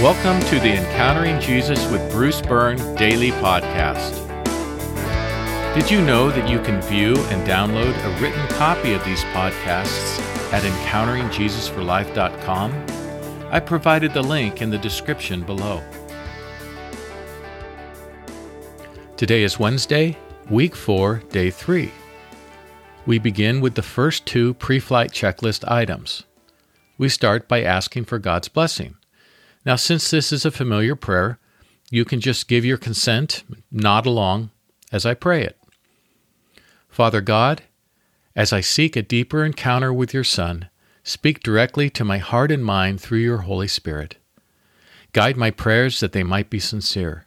Welcome to the Encountering Jesus with Bruce Byrne daily podcast. Did you know that you can view and download a written copy of these podcasts at encounteringjesusforlife.com? I provided the link in the description below. Today is Wednesday, week 4, day 3. We begin with the first two pre flight checklist items. We start by asking for God's blessing. Now, since this is a familiar prayer, you can just give your consent, nod along as I pray it. Father God, as I seek a deeper encounter with your Son, speak directly to my heart and mind through your Holy Spirit. Guide my prayers that they might be sincere.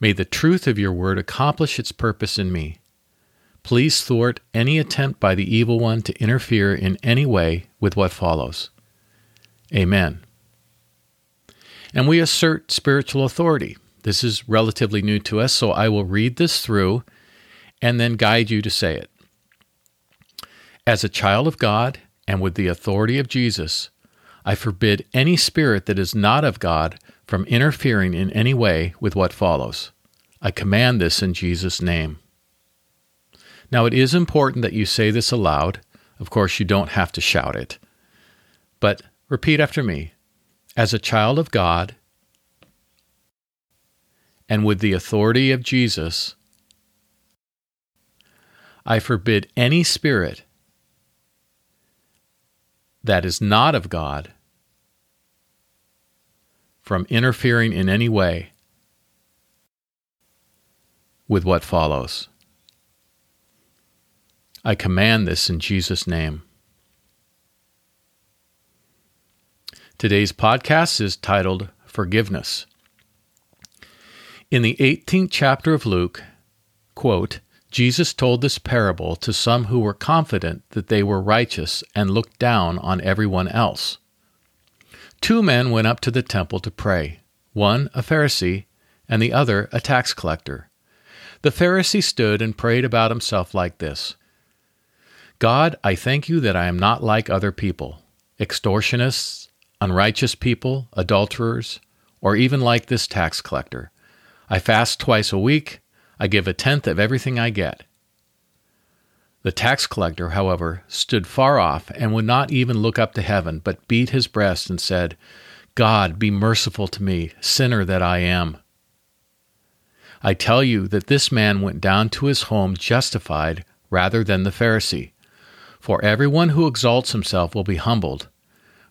May the truth of your word accomplish its purpose in me. Please thwart any attempt by the evil one to interfere in any way with what follows. Amen and we assert spiritual authority. This is relatively new to us, so I will read this through and then guide you to say it. As a child of God and with the authority of Jesus, I forbid any spirit that is not of God from interfering in any way with what follows. I command this in Jesus' name. Now, it is important that you say this aloud. Of course, you don't have to shout it. But repeat after me as a child of God and with the authority of Jesus, I forbid any spirit that is not of God from interfering in any way with what follows. I command this in Jesus' name. Today's podcast is titled Forgiveness. In the 18th chapter of Luke, quote, Jesus told this parable to some who were confident that they were righteous and looked down on everyone else. Two men went up to the temple to pray, one a Pharisee and the other a tax collector. The Pharisee stood and prayed about himself like this God, I thank you that I am not like other people, extortionists unrighteous people, adulterers, or even like this tax collector. I fast twice a week. I give a tenth of everything I get. The tax collector, however, stood far off and would not even look up to heaven, but beat his breast and said, God, be merciful to me, sinner that I am. I tell you that this man went down to his home justified rather than the Pharisee. For everyone who exalts himself will be humbled,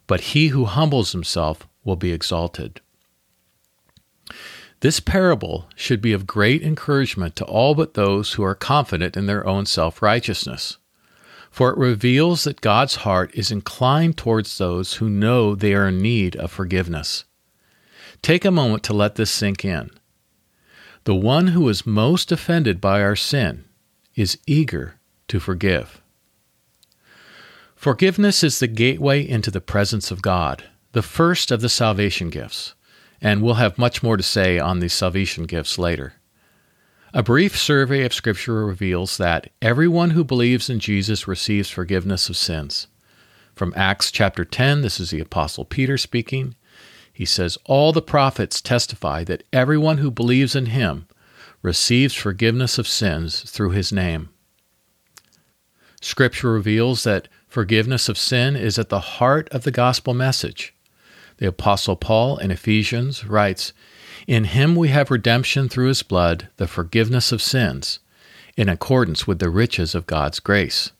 but he who humbles himself will be exalted. This parable should be of great encouragement to all but those who are confident in their own self righteousness, for it reveals that God's heart is inclined towards those who know they are in need of forgiveness. Take a moment to let this sink in. The one who is most offended by our sin is eager to forgive. Forgiveness is the gateway into the presence of God, the first of the salvation gifts, and we'll have much more to say on these salvation gifts later. A brief survey of Scripture reveals that everyone who believes in Jesus receives forgiveness of sins. From Acts chapter 10, this is the Apostle Peter speaking. He says, All the prophets testify that everyone who believes in him receives forgiveness of sins through his name. Scripture reveals that Forgiveness of sin is at the heart of the gospel message. The Apostle Paul in Ephesians writes, In him we have redemption through his blood, the forgiveness of sins, in accordance with the riches of God's grace.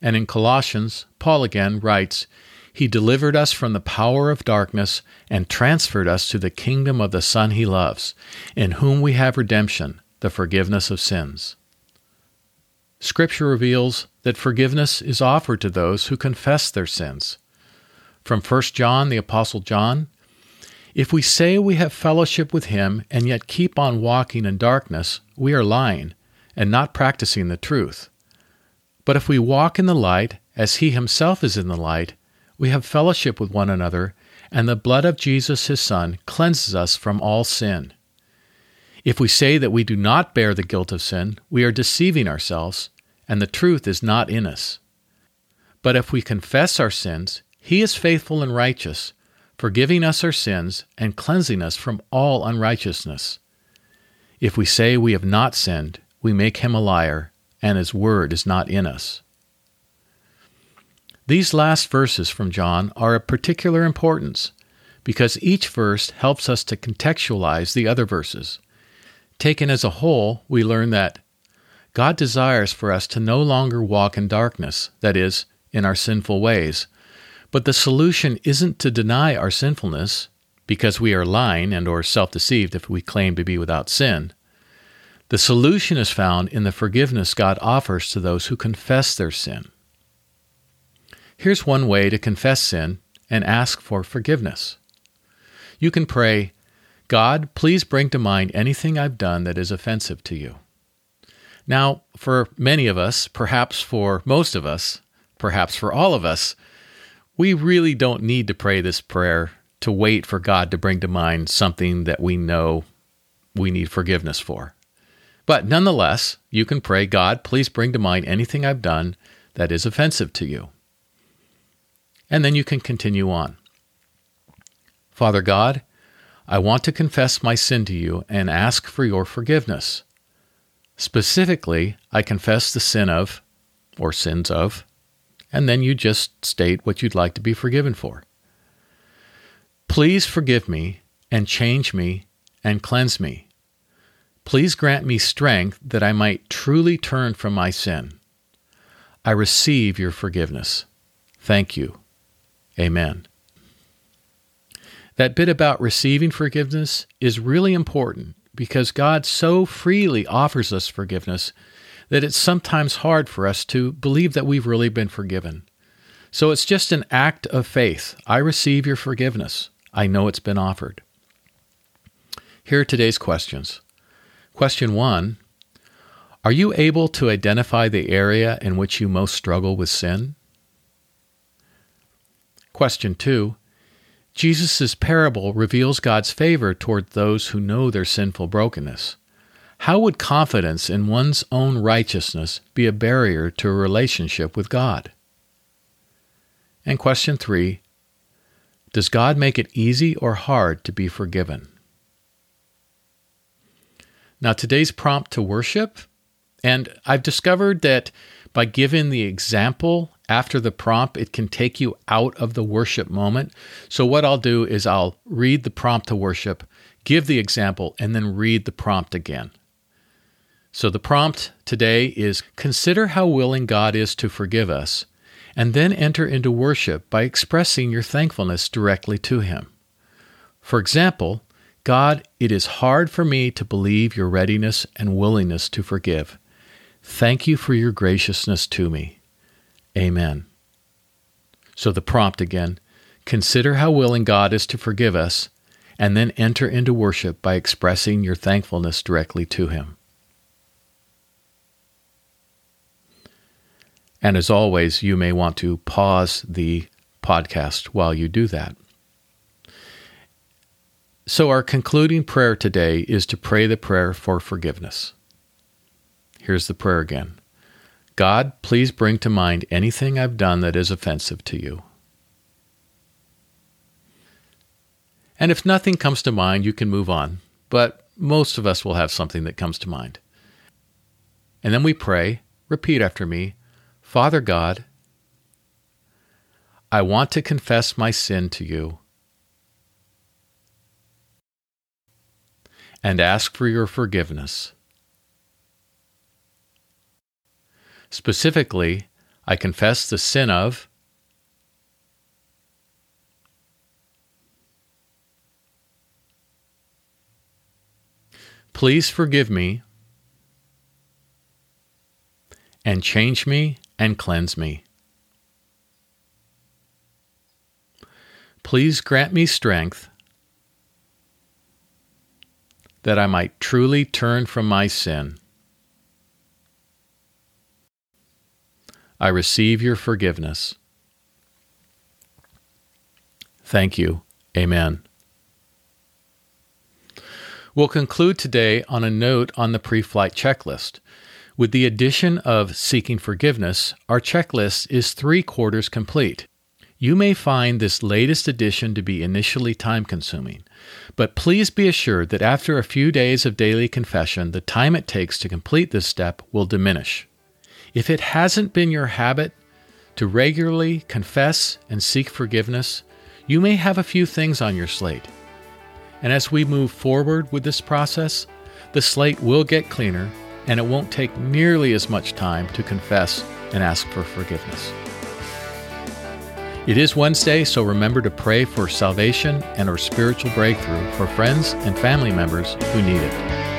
And in Colossians, Paul again writes, He delivered us from the power of darkness and transferred us to the kingdom of the Son he loves, in whom we have redemption, the forgiveness of sins. Scripture reveals that forgiveness is offered to those who confess their sins. From 1 John, the Apostle John, if we say we have fellowship with him and yet keep on walking in darkness, we are lying and not practicing the truth. But if we walk in the light, as he himself is in the light, we have fellowship with one another, and the blood of Jesus his Son cleanses us from all sin. If we say that we do not bear the guilt of sin, we are deceiving ourselves, and the truth is not in us. But if we confess our sins, He is faithful and righteous, forgiving us our sins and cleansing us from all unrighteousness. If we say we have not sinned, we make him a liar, and his word is not in us. These last verses from John are of particular importance because each verse helps us to contextualize the other verses. Taken as a whole, we learn that God desires for us to no longer walk in darkness, that is, in our sinful ways. But the solution isn't to deny our sinfulness, because we are lying and or self-deceived if we claim to be without sin. The solution is found in the forgiveness God offers to those who confess their sin. Here's one way to confess sin and ask for forgiveness. You can pray, God, please bring to mind anything I've done that is offensive to you. Now, for many of us, perhaps for most of us, perhaps for all of us, we really don't need to pray this prayer to wait for God to bring to mind something that we know we need forgiveness for. But nonetheless, you can pray, God, please bring to mind anything I've done that is offensive to you. And then you can continue on. Father God, I want to confess my sin to you and ask for your forgiveness. Specifically, I confess the sin of, or sins of, and then you just state what you'd like to be forgiven for. Please forgive me and change me and cleanse me. Please grant me strength that I might truly turn from my sin. I receive your forgiveness. Thank you. Amen. That bit about receiving forgiveness is really important because God so freely offers us forgiveness that it's sometimes hard for us to believe that we've really been forgiven. So it's just an act of faith. I receive your forgiveness. I know it's been offered. Here are today's questions. Question one Are you able to identify the area in which you most struggle with sin? Question two Jesus' parable reveals God's favor toward those who know their sinful brokenness. How would confidence in one's own righteousness be a barrier to a relationship with God? And question three Does God make it easy or hard to be forgiven? Now, today's prompt to worship, and I've discovered that by giving the example after the prompt, it can take you out of the worship moment. So, what I'll do is I'll read the prompt to worship, give the example, and then read the prompt again. So, the prompt today is consider how willing God is to forgive us, and then enter into worship by expressing your thankfulness directly to Him. For example, God, it is hard for me to believe your readiness and willingness to forgive. Thank you for your graciousness to me. Amen. So the prompt again consider how willing God is to forgive us, and then enter into worship by expressing your thankfulness directly to Him. And as always, you may want to pause the podcast while you do that. So, our concluding prayer today is to pray the prayer for forgiveness. Here's the prayer again God, please bring to mind anything I've done that is offensive to you. And if nothing comes to mind, you can move on. But most of us will have something that comes to mind. And then we pray, repeat after me Father God, I want to confess my sin to you and ask for your forgiveness. Specifically, I confess the sin of Please forgive me and change me and cleanse me. Please grant me strength that I might truly turn from my sin. I receive your forgiveness. Thank you. Amen. We'll conclude today on a note on the pre flight checklist. With the addition of seeking forgiveness, our checklist is three quarters complete. You may find this latest addition to be initially time consuming, but please be assured that after a few days of daily confession, the time it takes to complete this step will diminish. If it hasn't been your habit to regularly confess and seek forgiveness, you may have a few things on your slate. And as we move forward with this process, the slate will get cleaner and it won't take nearly as much time to confess and ask for forgiveness. It is Wednesday, so remember to pray for salvation and or spiritual breakthrough for friends and family members who need it.